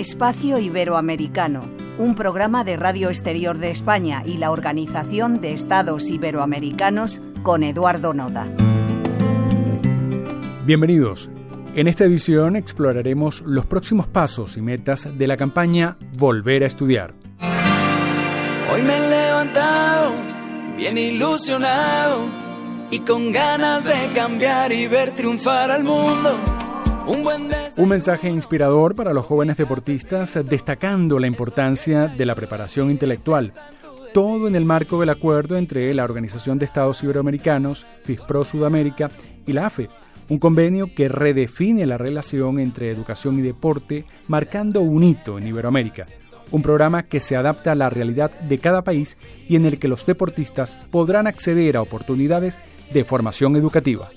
Espacio Iberoamericano, un programa de Radio Exterior de España y la Organización de Estados Iberoamericanos con Eduardo Noda. Bienvenidos. En esta edición exploraremos los próximos pasos y metas de la campaña Volver a Estudiar. Hoy me he levantado bien ilusionado y con ganas de cambiar y ver triunfar al mundo. Un, mensaje inspirador para los jóvenes deportistas destacando la importancia de la preparación intelectual. Todo en el marco del acuerdo entre la Organización de Estados Iberoamericanos, FISPRO Sudamérica y la AFE, un convenio que redefine la relación entre educación y deporte, marcando un hito en Iberoamérica. Un programa que se adapta a la realidad de cada país y en el que los deportistas podrán acceder a oportunidades de formación educativa.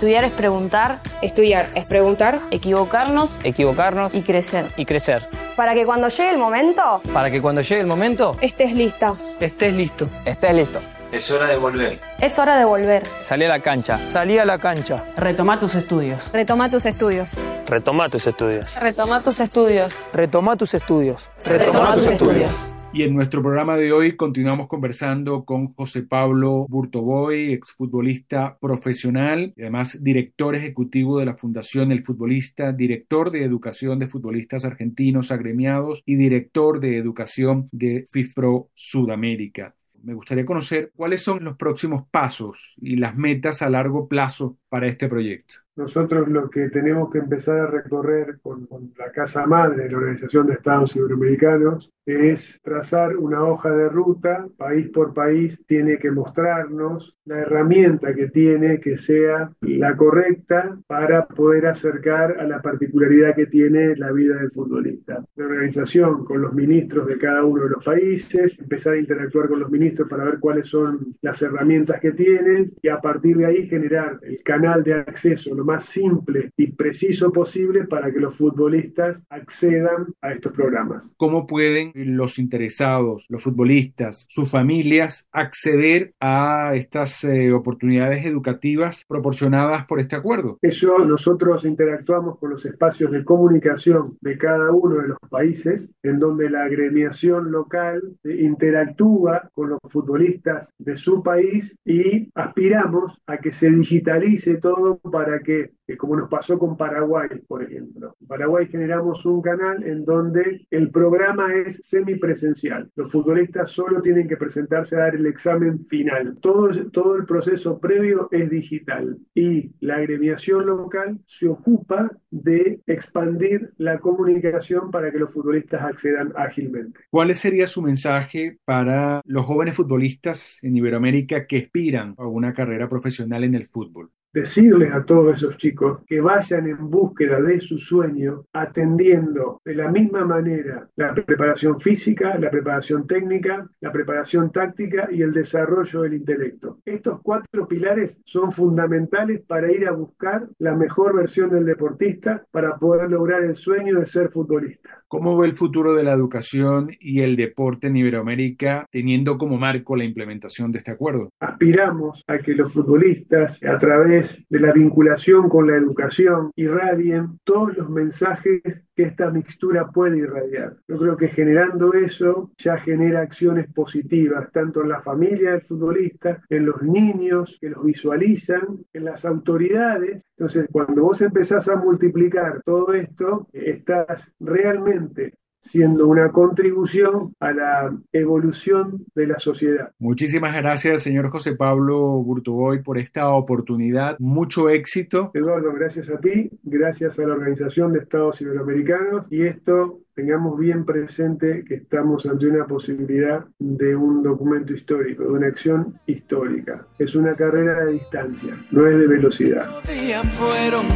Estudiar es preguntar. Estudiar es preguntar. Equivocarnos. Equivocarnos. Y crecer. Y crecer. Para que cuando llegue el momento. Para que cuando llegue el momento. Estés lista. Estés listo. Estés listo. Es hora de volver. Es hora de volver. Salí a la cancha. Salí a la cancha. Retoma tus estudios. Retoma tus estudios. Retoma tus estudios. Retoma tus estudios. Retoma tus estudios. Retoma tus estudios. Y en nuestro programa de hoy continuamos conversando con José Pablo Burtoboy, exfutbolista profesional además director ejecutivo de la Fundación El Futbolista, director de educación de futbolistas argentinos agremiados y director de educación de FIFPRO Sudamérica. Me gustaría conocer cuáles son los próximos pasos y las metas a largo plazo para este proyecto. Nosotros lo que tenemos que empezar a recorrer con, la Casa Madre de la Organización de Estados Iberoamericanos es trazar una hoja de ruta, país por país, tiene que mostrarnos la herramienta que tiene que sea la correcta para poder acercar a la particularidad que tiene la vida del futbolista. La organización con los ministros de cada uno de los países, empezar a interactuar con los ministros para ver cuáles son las herramientas que tienen y a partir de ahí generar el canal de acceso lo más simple y preciso posible para que los futbolistas accedan a estos programas. ¿Cómo pueden los interesados, los futbolistas, sus familias acceder a estas eh, oportunidades educativas proporcionadas por este acuerdo? Eso nosotros interactuamos con los espacios de comunicación de cada uno de los países, en donde la agremiación local interactúa con los futbolistas de su país y aspiramos a que se digitalice todo para que como nos pasó con Paraguay, por ejemplo. En Paraguay generamos un canal en donde el programa es semipresencial. Los futbolistas solo tienen que presentarse a dar el examen final. Todo, todo el proceso previo es digital y la agremiación local se ocupa de expandir la comunicación para que los futbolistas accedan ágilmente. ¿Cuál sería su mensaje para los jóvenes futbolistas en Iberoamérica que aspiran a una carrera profesional en el fútbol? Decirles a todos esos chicos que vayan en búsqueda de su sueño, atendiendo de la misma manera la preparación física, la preparación técnica, la preparación táctica y el desarrollo del intelecto. Estos cuatro pilares son fundamentales para ir a buscar la mejor versión del deportista para poder lograr el sueño de ser futbolista. ¿Cómo ve el futuro de la educación y el deporte en Iberoamérica teniendo como marco la implementación de este acuerdo? Aspiramos a que los futbolistas, a través de la vinculación con la educación, irradien todos los mensajes que esta mixtura puede irradiar. Yo creo que generando eso ya genera acciones positivas, tanto en la familia del futbolista, en los niños que los visualizan, en las autoridades. Entonces, cuando vos empezás a multiplicar todo esto, estás realmente siendo una contribución a la evolución de la sociedad. Muchísimas gracias, señor José Pablo Burtuboy, por esta oportunidad. Mucho éxito. Eduardo, gracias a ti, gracias a la Organización de Estados Iberoamericanos y esto tengamos bien presente que estamos ante una posibilidad de un documento histórico, de una acción histórica. Es una carrera de distancia, no es de velocidad. días fueron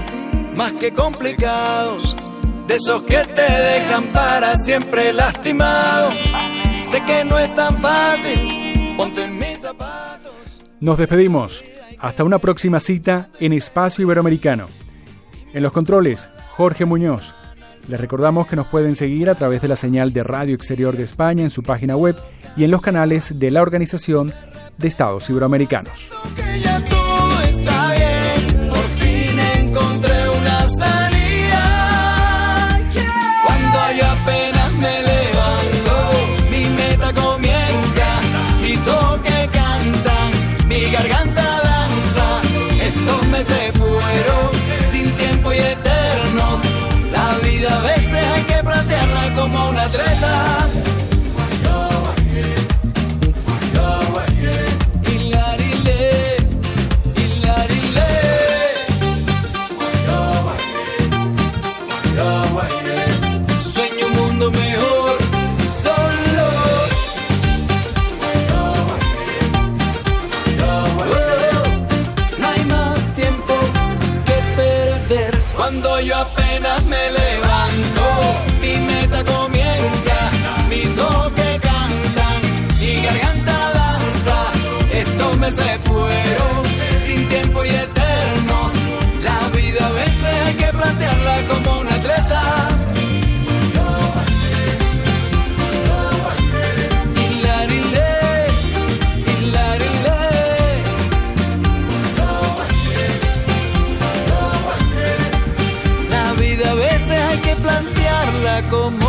más que complicados de esos que te dejan para siempre lastimado. Sé que no es tan fácil, ponte en mis zapatos. Nos despedimos. Hasta una próxima cita en Espacio Iberoamericano. En los controles, Jorge Muñoz. Les recordamos que nos pueden seguir a través de la señal de Radio Exterior de España en su página web y en los canales de la Organización de Estados Iberoamericanos. Hilarile, como